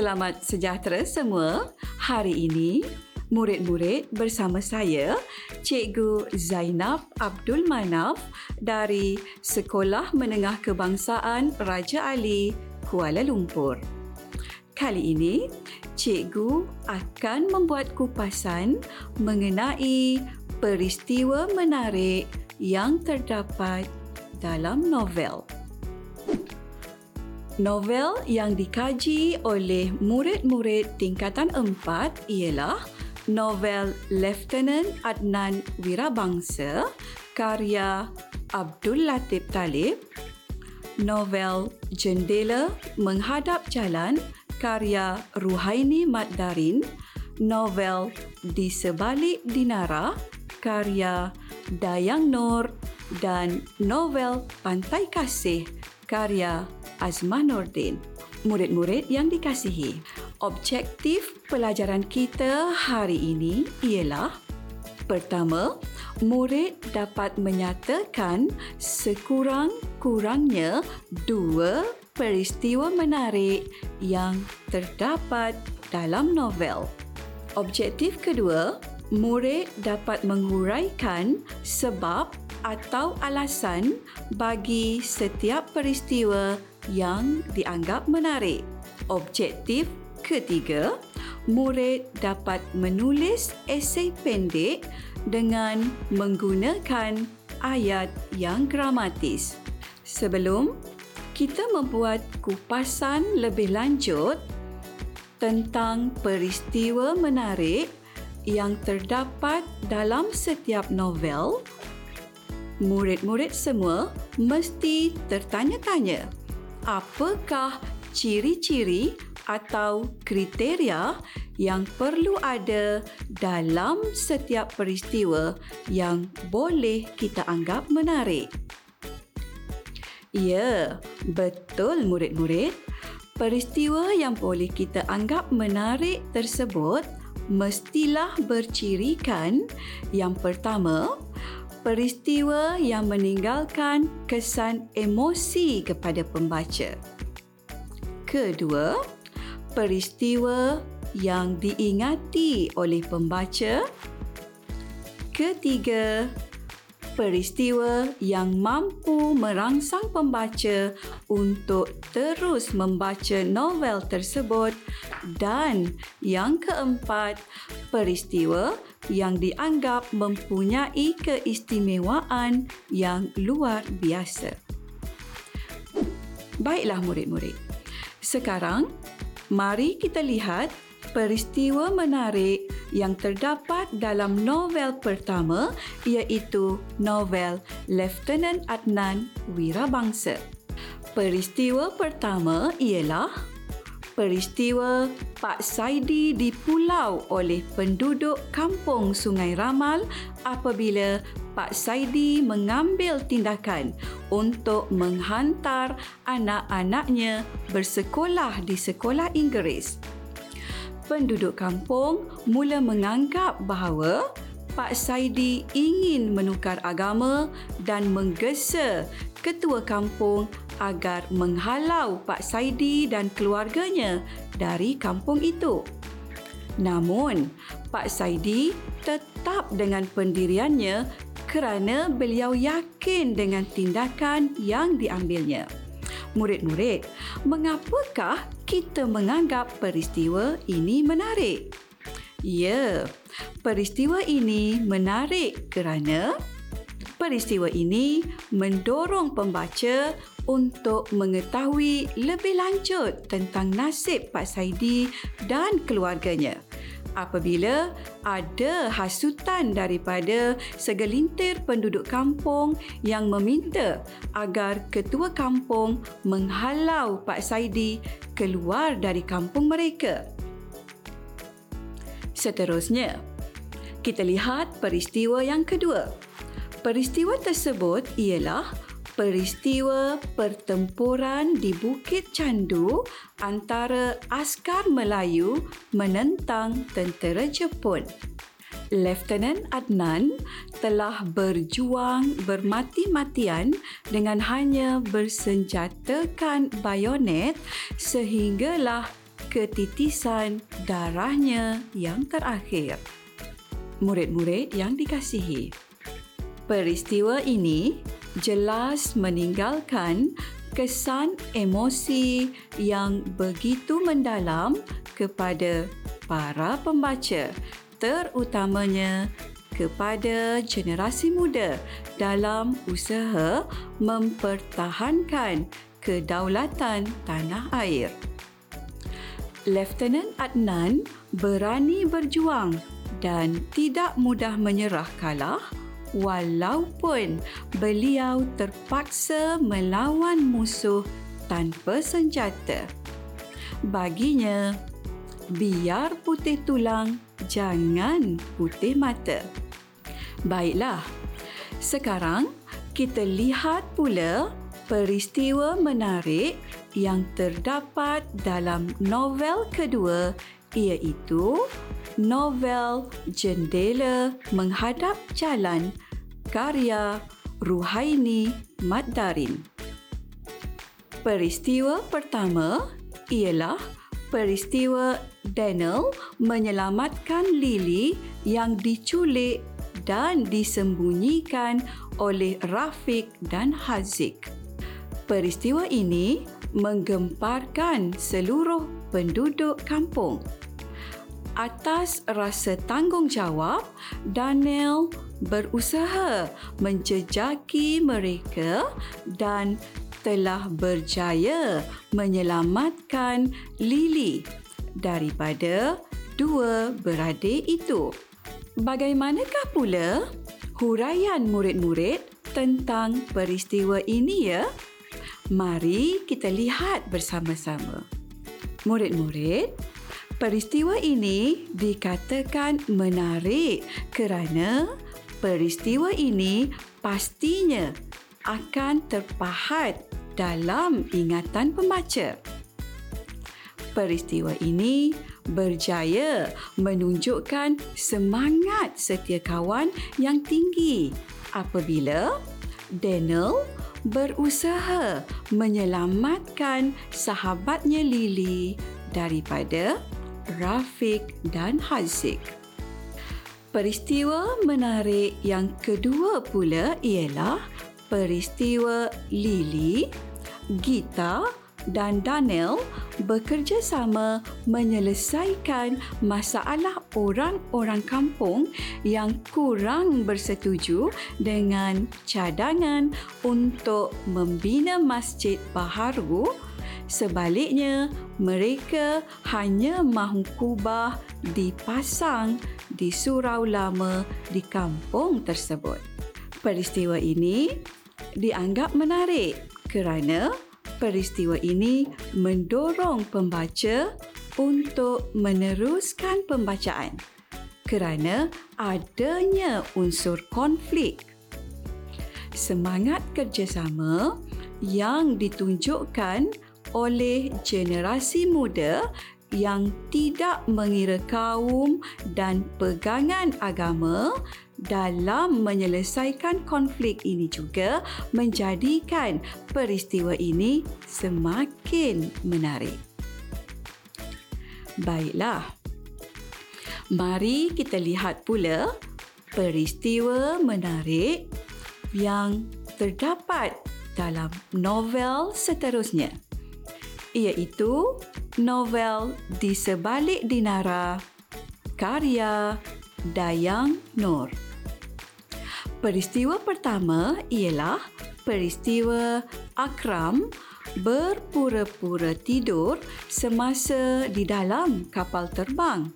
Selamat sejahtera semua. Hari ini, murid-murid bersama saya, Cikgu Zainab Abdul Manaf dari Sekolah Menengah Kebangsaan Raja Ali, Kuala Lumpur. Kali ini, cikgu akan membuat kupasan mengenai peristiwa menarik yang terdapat dalam novel. Novel yang dikaji oleh murid-murid tingkatan empat ialah novel Lieutenant Adnan Wirabangsa karya Abdul Latif Talib, novel Jendela Menghadap Jalan karya Ruhaini Maddarin, novel Di Sebalik Dinara karya Dayang Nur dan novel Pantai Kasih karya Azman Nordin. Murid-murid yang dikasihi, objektif pelajaran kita hari ini ialah pertama, murid dapat menyatakan sekurang-kurangnya dua peristiwa menarik yang terdapat dalam novel. Objektif kedua, murid dapat menguraikan sebab atau alasan bagi setiap peristiwa yang dianggap menarik. Objektif ketiga, murid dapat menulis esei pendek dengan menggunakan ayat yang gramatis. Sebelum kita membuat kupasan lebih lanjut tentang peristiwa menarik yang terdapat dalam setiap novel, murid-murid semua mesti tertanya-tanya apakah ciri-ciri atau kriteria yang perlu ada dalam setiap peristiwa yang boleh kita anggap menarik. Ya, betul murid-murid. Peristiwa yang boleh kita anggap menarik tersebut mestilah bercirikan yang pertama, peristiwa yang meninggalkan kesan emosi kepada pembaca. Kedua, peristiwa yang diingati oleh pembaca. Ketiga, peristiwa yang mampu merangsang pembaca untuk terus membaca novel tersebut dan yang keempat, peristiwa yang dianggap mempunyai keistimewaan yang luar biasa. Baiklah murid-murid. Sekarang, mari kita lihat peristiwa menarik yang terdapat dalam novel pertama iaitu novel Lieutenant Adnan Wirabangsa. Peristiwa pertama ialah peristiwa Pak Saidi dipulau oleh penduduk kampung Sungai Ramal apabila Pak Saidi mengambil tindakan untuk menghantar anak-anaknya bersekolah di sekolah Inggeris. Penduduk kampung mula menganggap bahawa Pak Saidi ingin menukar agama dan menggesa ketua kampung agar menghalau Pak Saidi dan keluarganya dari kampung itu. Namun, Pak Saidi tetap dengan pendiriannya kerana beliau yakin dengan tindakan yang diambilnya. Murid-murid, mengapakah kita menganggap peristiwa ini menarik? Ya, peristiwa ini menarik kerana peristiwa ini mendorong pembaca untuk mengetahui lebih lanjut tentang nasib Pak Saidi dan keluarganya. Apabila ada hasutan daripada segelintir penduduk kampung yang meminta agar ketua kampung menghalau Pak Saidi keluar dari kampung mereka. Seterusnya, kita lihat peristiwa yang kedua. Peristiwa tersebut ialah peristiwa pertempuran di Bukit Candu antara askar Melayu menentang tentera Jepun. Lieutenant Adnan telah berjuang bermati-matian dengan hanya bersenjatakan bayonet sehinggalah ketitisan darahnya yang terakhir. Murid-murid yang dikasihi, peristiwa ini jelas meninggalkan kesan emosi yang begitu mendalam kepada para pembaca terutamanya kepada generasi muda dalam usaha mempertahankan kedaulatan tanah air. Lieutenant Adnan berani berjuang dan tidak mudah menyerah kalah walaupun beliau terpaksa melawan musuh tanpa senjata. Baginya, biar putih tulang, jangan putih mata. Baiklah, sekarang kita lihat pula peristiwa menarik yang terdapat dalam novel kedua iaitu novel Jendela Menghadap Jalan karya Ruhaini Maddarin. Peristiwa pertama ialah peristiwa Daniel menyelamatkan Lily yang diculik dan disembunyikan oleh Rafiq dan Haziq. Peristiwa ini menggemparkan seluruh penduduk kampung. Atas rasa tanggungjawab, Daniel berusaha menjejaki mereka dan telah berjaya menyelamatkan Lily daripada dua beradik itu. Bagaimanakah pula huraian murid-murid tentang peristiwa ini ya? Mari kita lihat bersama-sama. Murid-murid, peristiwa ini dikatakan menarik kerana peristiwa ini pastinya akan terpahat dalam ingatan pembaca. Peristiwa ini berjaya menunjukkan semangat setia kawan yang tinggi apabila Daniel berusaha menyelamatkan sahabatnya Lily daripada Rafiq dan Haziq. Peristiwa menarik yang kedua pula ialah peristiwa Lily, Gita dan Daniel bekerjasama menyelesaikan masalah orang-orang kampung yang kurang bersetuju dengan cadangan untuk membina masjid baharu Sebaliknya, mereka hanya mahu kubah dipasang di surau lama di kampung tersebut. Peristiwa ini dianggap menarik kerana peristiwa ini mendorong pembaca untuk meneruskan pembacaan kerana adanya unsur konflik. Semangat kerjasama yang ditunjukkan oleh generasi muda yang tidak mengira kaum dan pegangan agama dalam menyelesaikan konflik ini juga menjadikan peristiwa ini semakin menarik. Baiklah. Mari kita lihat pula peristiwa menarik yang terdapat dalam novel seterusnya iaitu novel Di Sebalik Dinara karya Dayang Nur. Peristiwa pertama ialah peristiwa Akram berpura-pura tidur semasa di dalam kapal terbang.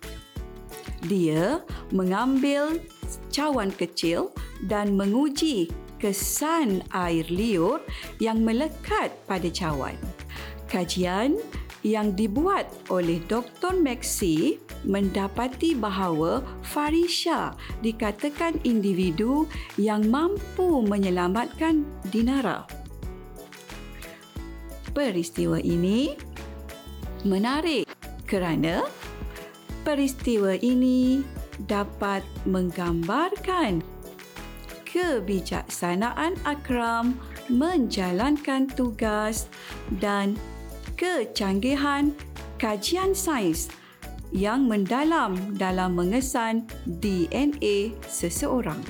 Dia mengambil cawan kecil dan menguji kesan air liur yang melekat pada cawan. Kajian yang dibuat oleh Dr. Maxi mendapati bahawa Farisha dikatakan individu yang mampu menyelamatkan Dinara. Peristiwa ini menarik kerana peristiwa ini dapat menggambarkan kebijaksanaan Akram menjalankan tugas dan kecanggihan kajian sains yang mendalam dalam mengesan DNA seseorang.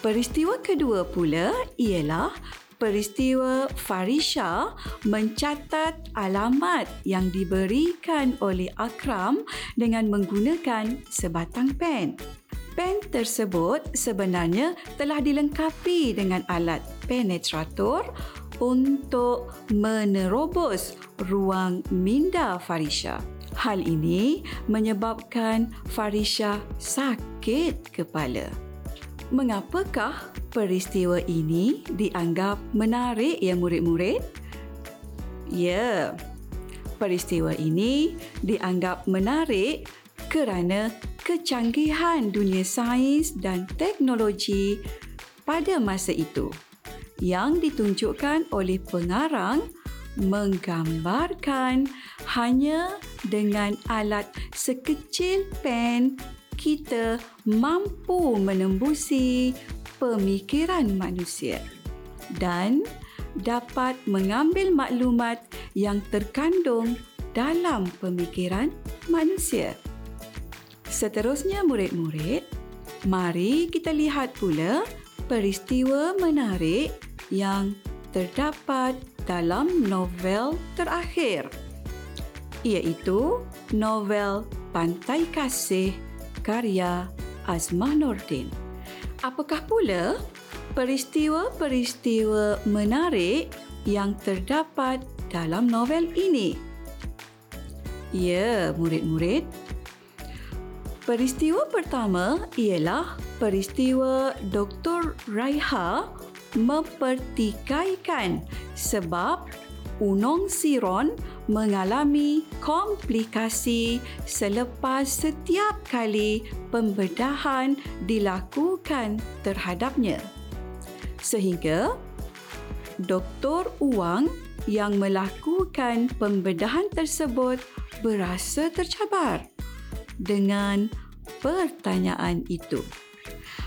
Peristiwa kedua pula ialah peristiwa Farisha mencatat alamat yang diberikan oleh Akram dengan menggunakan sebatang pen. Pen tersebut sebenarnya telah dilengkapi dengan alat penetrator untuk menerobos ruang minda Farisha. Hal ini menyebabkan Farisha sakit kepala. Mengapakah peristiwa ini dianggap menarik ya murid-murid? Ya, peristiwa ini dianggap menarik kerana kecanggihan dunia sains dan teknologi pada masa itu yang ditunjukkan oleh pengarang menggambarkan hanya dengan alat sekecil pen kita mampu menembusi pemikiran manusia dan dapat mengambil maklumat yang terkandung dalam pemikiran manusia. Seterusnya murid-murid, mari kita lihat pula peristiwa menarik yang terdapat dalam novel terakhir iaitu novel Pantai Kasih karya Azmah Nordin. Apakah pula peristiwa-peristiwa menarik yang terdapat dalam novel ini? Ya, murid-murid. Peristiwa pertama ialah peristiwa Dr. Raiha mempertikaikan sebab Unong Siron mengalami komplikasi selepas setiap kali pembedahan dilakukan terhadapnya. Sehingga Dr. Uang yang melakukan pembedahan tersebut berasa tercabar dengan pertanyaan itu.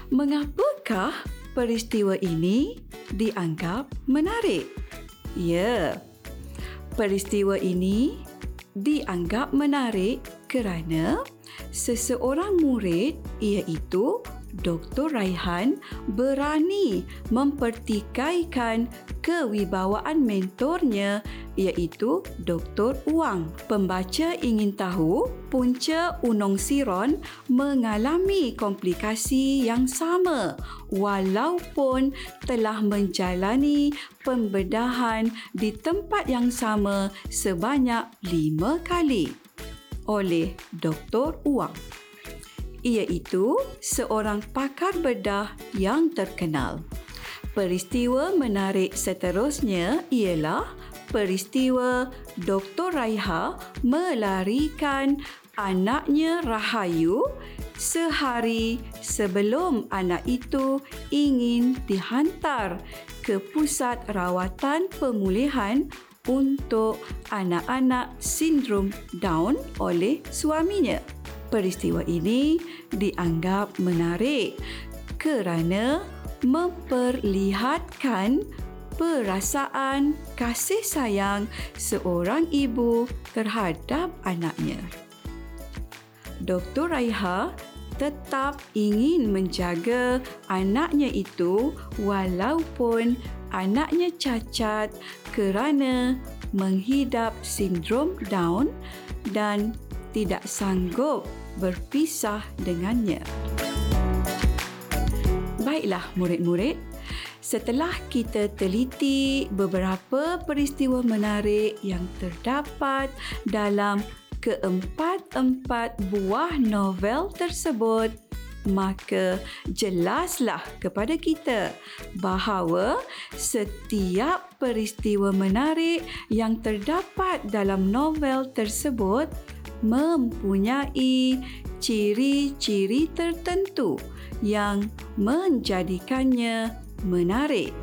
Mengapakah peristiwa ini dianggap menarik? Ya, Peristiwa ini dianggap menarik kerana seseorang murid iaitu Dr. Raihan berani mempertikaikan kewibawaan mentornya iaitu Dr. Uang. Pembaca ingin tahu punca Unong Siron mengalami komplikasi yang sama walaupun telah menjalani pembedahan di tempat yang sama sebanyak lima kali oleh Dr. Iaitu seorang pakar bedah yang terkenal. Peristiwa menarik seterusnya ialah peristiwa Dr. Raiha melarikan anaknya Rahayu sehari sebelum anak itu ingin dihantar ke pusat rawatan pemulihan untuk anak-anak sindrom Down oleh suaminya peristiwa ini dianggap menarik kerana memperlihatkan perasaan kasih sayang seorang ibu terhadap anaknya. Dr. Raiha tetap ingin menjaga anaknya itu walaupun anaknya cacat kerana menghidap sindrom Down dan tidak sanggup berpisah dengannya. Baiklah murid-murid, setelah kita teliti beberapa peristiwa menarik yang terdapat dalam keempat-empat buah novel tersebut, maka jelaslah kepada kita bahawa setiap peristiwa menarik yang terdapat dalam novel tersebut mempunyai ciri-ciri tertentu yang menjadikannya menarik.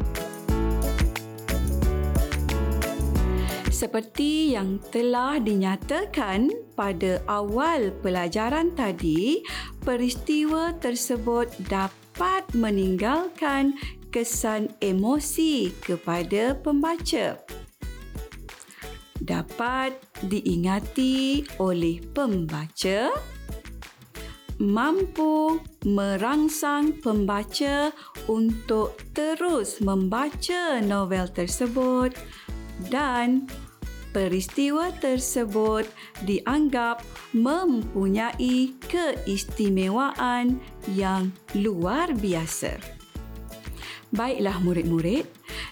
Seperti yang telah dinyatakan pada awal pelajaran tadi, peristiwa tersebut dapat meninggalkan kesan emosi kepada pembaca. Dapat diingati oleh pembaca mampu merangsang pembaca untuk terus membaca novel tersebut dan peristiwa tersebut dianggap mempunyai keistimewaan yang luar biasa. Baiklah murid-murid,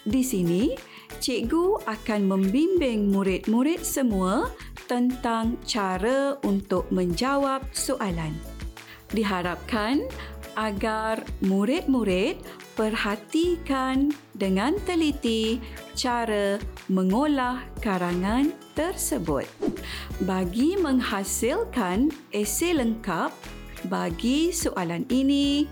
di sini cikgu akan membimbing murid-murid semua tentang cara untuk menjawab soalan. Diharapkan agar murid-murid perhatikan dengan teliti cara mengolah karangan tersebut. Bagi menghasilkan esei lengkap bagi soalan ini,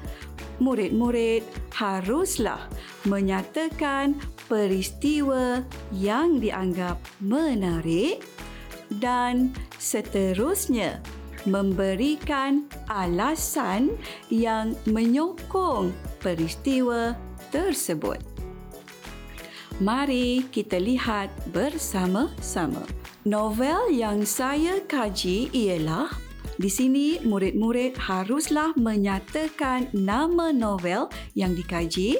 murid-murid haruslah menyatakan peristiwa yang dianggap menarik dan seterusnya memberikan alasan yang menyokong peristiwa tersebut. Mari kita lihat bersama-sama. Novel yang saya kaji ialah di sini murid-murid haruslah menyatakan nama novel yang dikaji,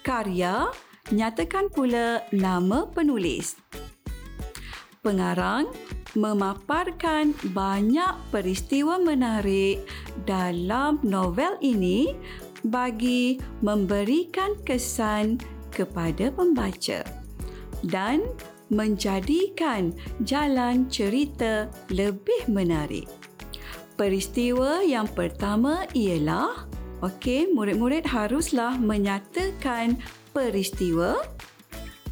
karya, nyatakan pula nama penulis. Pengarang memaparkan banyak peristiwa menarik dalam novel ini bagi memberikan kesan kepada pembaca dan menjadikan jalan cerita lebih menarik. Peristiwa yang pertama ialah okey murid-murid haruslah menyatakan peristiwa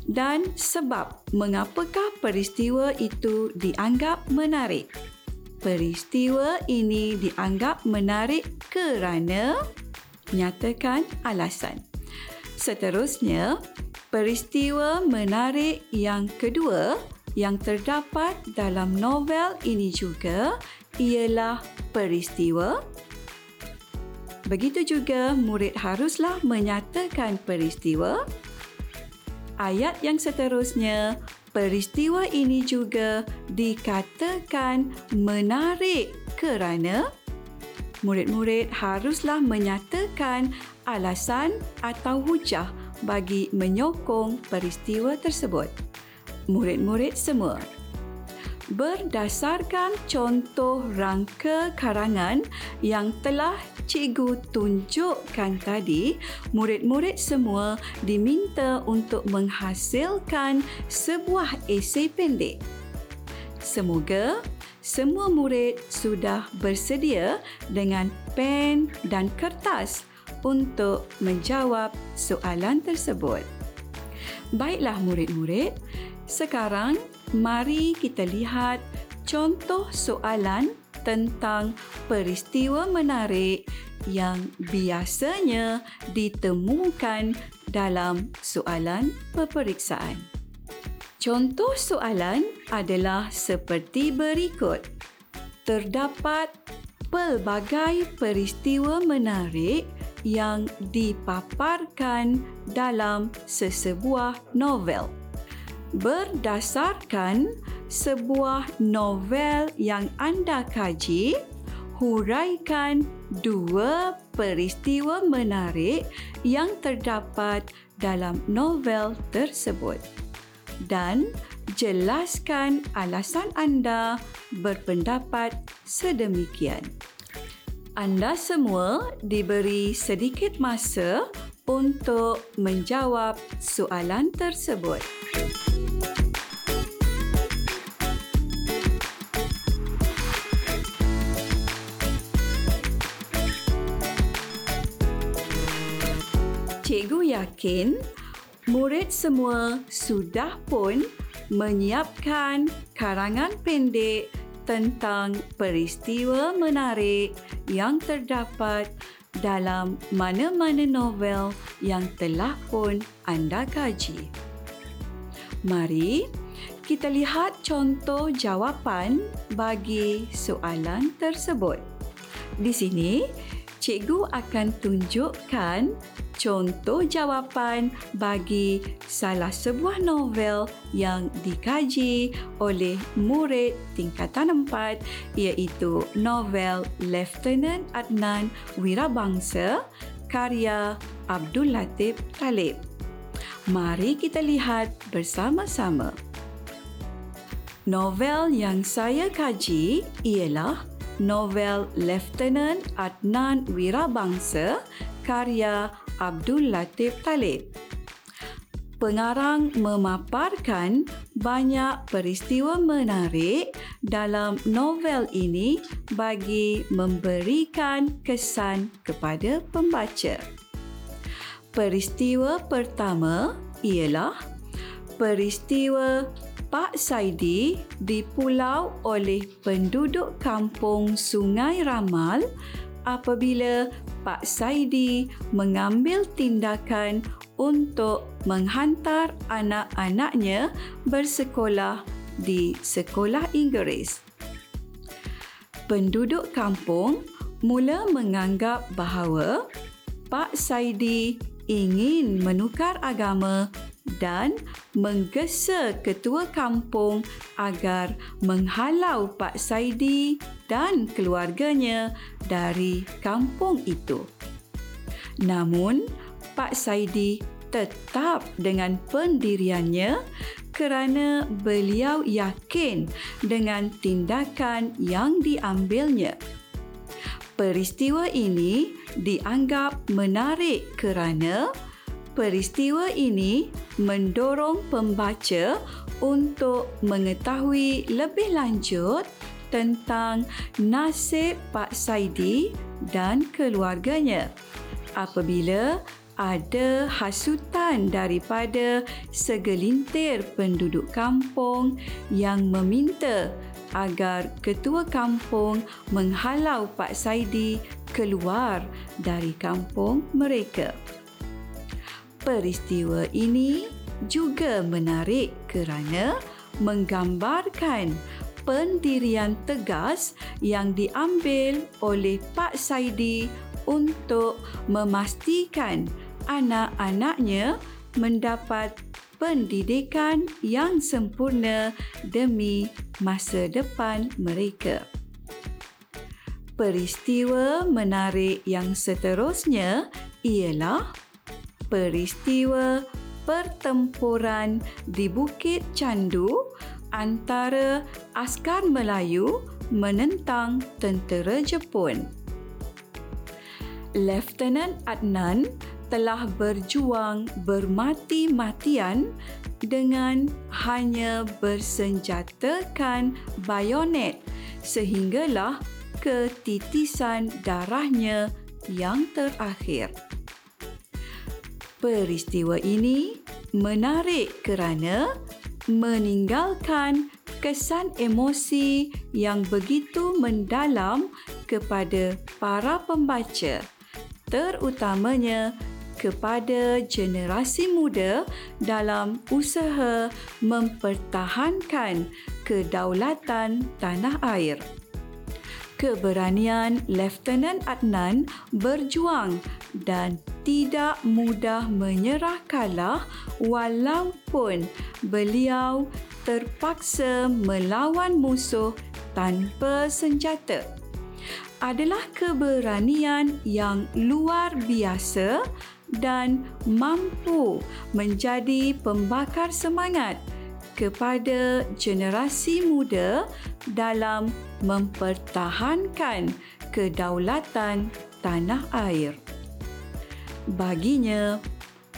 dan sebab mengapakah peristiwa itu dianggap menarik. Peristiwa ini dianggap menarik kerana nyatakan alasan. Seterusnya, peristiwa menarik yang kedua yang terdapat dalam novel ini juga ialah peristiwa Begitu juga murid haruslah menyatakan peristiwa ayat yang seterusnya, peristiwa ini juga dikatakan menarik kerana murid-murid haruslah menyatakan alasan atau hujah bagi menyokong peristiwa tersebut. Murid-murid semua berdasarkan contoh rangka karangan yang telah cikgu tunjukkan tadi, murid-murid semua diminta untuk menghasilkan sebuah esei pendek. Semoga semua murid sudah bersedia dengan pen dan kertas untuk menjawab soalan tersebut. Baiklah murid-murid, sekarang mari kita lihat contoh soalan tentang peristiwa menarik yang biasanya ditemukan dalam soalan peperiksaan. Contoh soalan adalah seperti berikut. Terdapat pelbagai peristiwa menarik yang dipaparkan dalam sesebuah novel berdasarkan sebuah novel yang anda kaji, huraikan dua peristiwa menarik yang terdapat dalam novel tersebut dan jelaskan alasan anda berpendapat sedemikian. Anda semua diberi sedikit masa untuk menjawab soalan tersebut. Yakin murid semua sudah pun menyiapkan karangan pendek tentang peristiwa menarik yang terdapat dalam mana-mana novel yang telah pun anda kaji. Mari kita lihat contoh jawapan bagi soalan tersebut. Di sini, cikgu akan tunjukkan contoh jawapan bagi salah sebuah novel yang dikaji oleh murid tingkatan 4 iaitu novel Lieutenant Adnan Wirabangsa karya Abdul Latif Talib. Mari kita lihat bersama-sama. Novel yang saya kaji ialah novel Lieutenant Adnan Wirabangsa karya Abdul Latif Talib. Pengarang memaparkan banyak peristiwa menarik dalam novel ini bagi memberikan kesan kepada pembaca. Peristiwa pertama ialah peristiwa Pak Saidi dipulau oleh penduduk kampung Sungai Ramal apabila Pak Saidi mengambil tindakan untuk menghantar anak-anaknya bersekolah di sekolah Inggeris. Penduduk kampung mula menganggap bahawa Pak Saidi ingin menukar agama dan menggesa ketua kampung agar menghalau Pak Saidi dan keluarganya dari kampung itu. Namun, Pak Saidi tetap dengan pendiriannya kerana beliau yakin dengan tindakan yang diambilnya. Peristiwa ini dianggap menarik kerana peristiwa ini mendorong pembaca untuk mengetahui lebih lanjut tentang nasib Pak Saidi dan keluarganya apabila ada hasutan daripada segelintir penduduk kampung yang meminta agar ketua kampung menghalau Pak Saidi keluar dari kampung mereka. Peristiwa ini juga menarik kerana menggambarkan pendirian tegas yang diambil oleh Pak Saidi untuk memastikan anak-anaknya mendapat pendidikan yang sempurna demi masa depan mereka. Peristiwa menarik yang seterusnya ialah peristiwa pertempuran di Bukit Candu antara askar Melayu menentang tentera Jepun. Lieutenant Adnan telah berjuang bermati-matian dengan hanya bersenjatakan bayonet sehinggalah ketitisan darahnya yang terakhir. Peristiwa ini menarik kerana meninggalkan kesan emosi yang begitu mendalam kepada para pembaca terutamanya kepada generasi muda dalam usaha mempertahankan kedaulatan tanah air. Keberanian Lieutenant Adnan berjuang dan tidak mudah menyerah kalah walaupun beliau terpaksa melawan musuh tanpa senjata. Adalah keberanian yang luar biasa dan mampu menjadi pembakar semangat kepada generasi muda dalam mempertahankan kedaulatan tanah air. Baginya,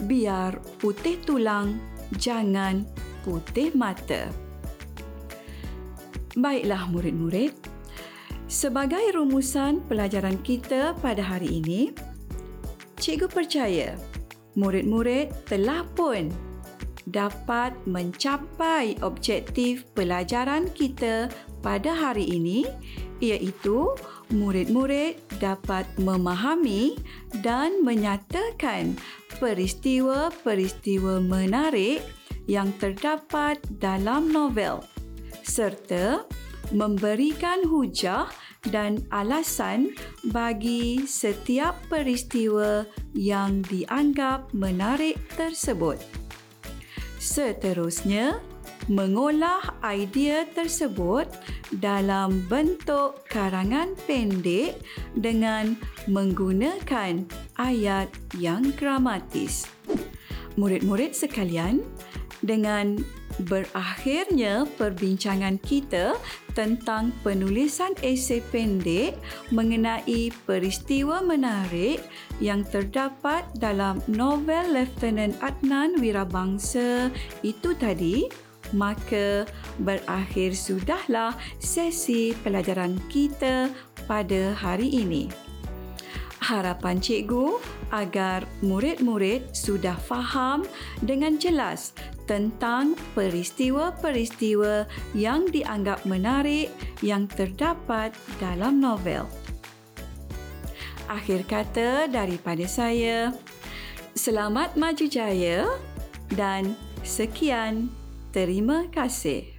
biar putih tulang, jangan putih mata. Baiklah murid-murid, sebagai rumusan pelajaran kita pada hari ini, cikgu percaya murid-murid telah pun dapat mencapai objektif pelajaran kita pada hari ini iaitu murid-murid dapat memahami dan menyatakan peristiwa-peristiwa menarik yang terdapat dalam novel serta memberikan hujah dan alasan bagi setiap peristiwa yang dianggap menarik tersebut. Seterusnya, mengolah idea tersebut dalam bentuk karangan pendek dengan menggunakan ayat yang gramatis. Murid-murid sekalian, dengan berakhirnya perbincangan kita tentang penulisan esei pendek mengenai peristiwa menarik yang terdapat dalam novel Lieutenant Adnan Wirabangsa itu tadi, maka berakhir sudahlah sesi pelajaran kita pada hari ini. Harapan cikgu agar murid-murid sudah faham dengan jelas tentang peristiwa-peristiwa yang dianggap menarik yang terdapat dalam novel. Akhir kata daripada saya, selamat maju jaya dan sekian. Terima kasih.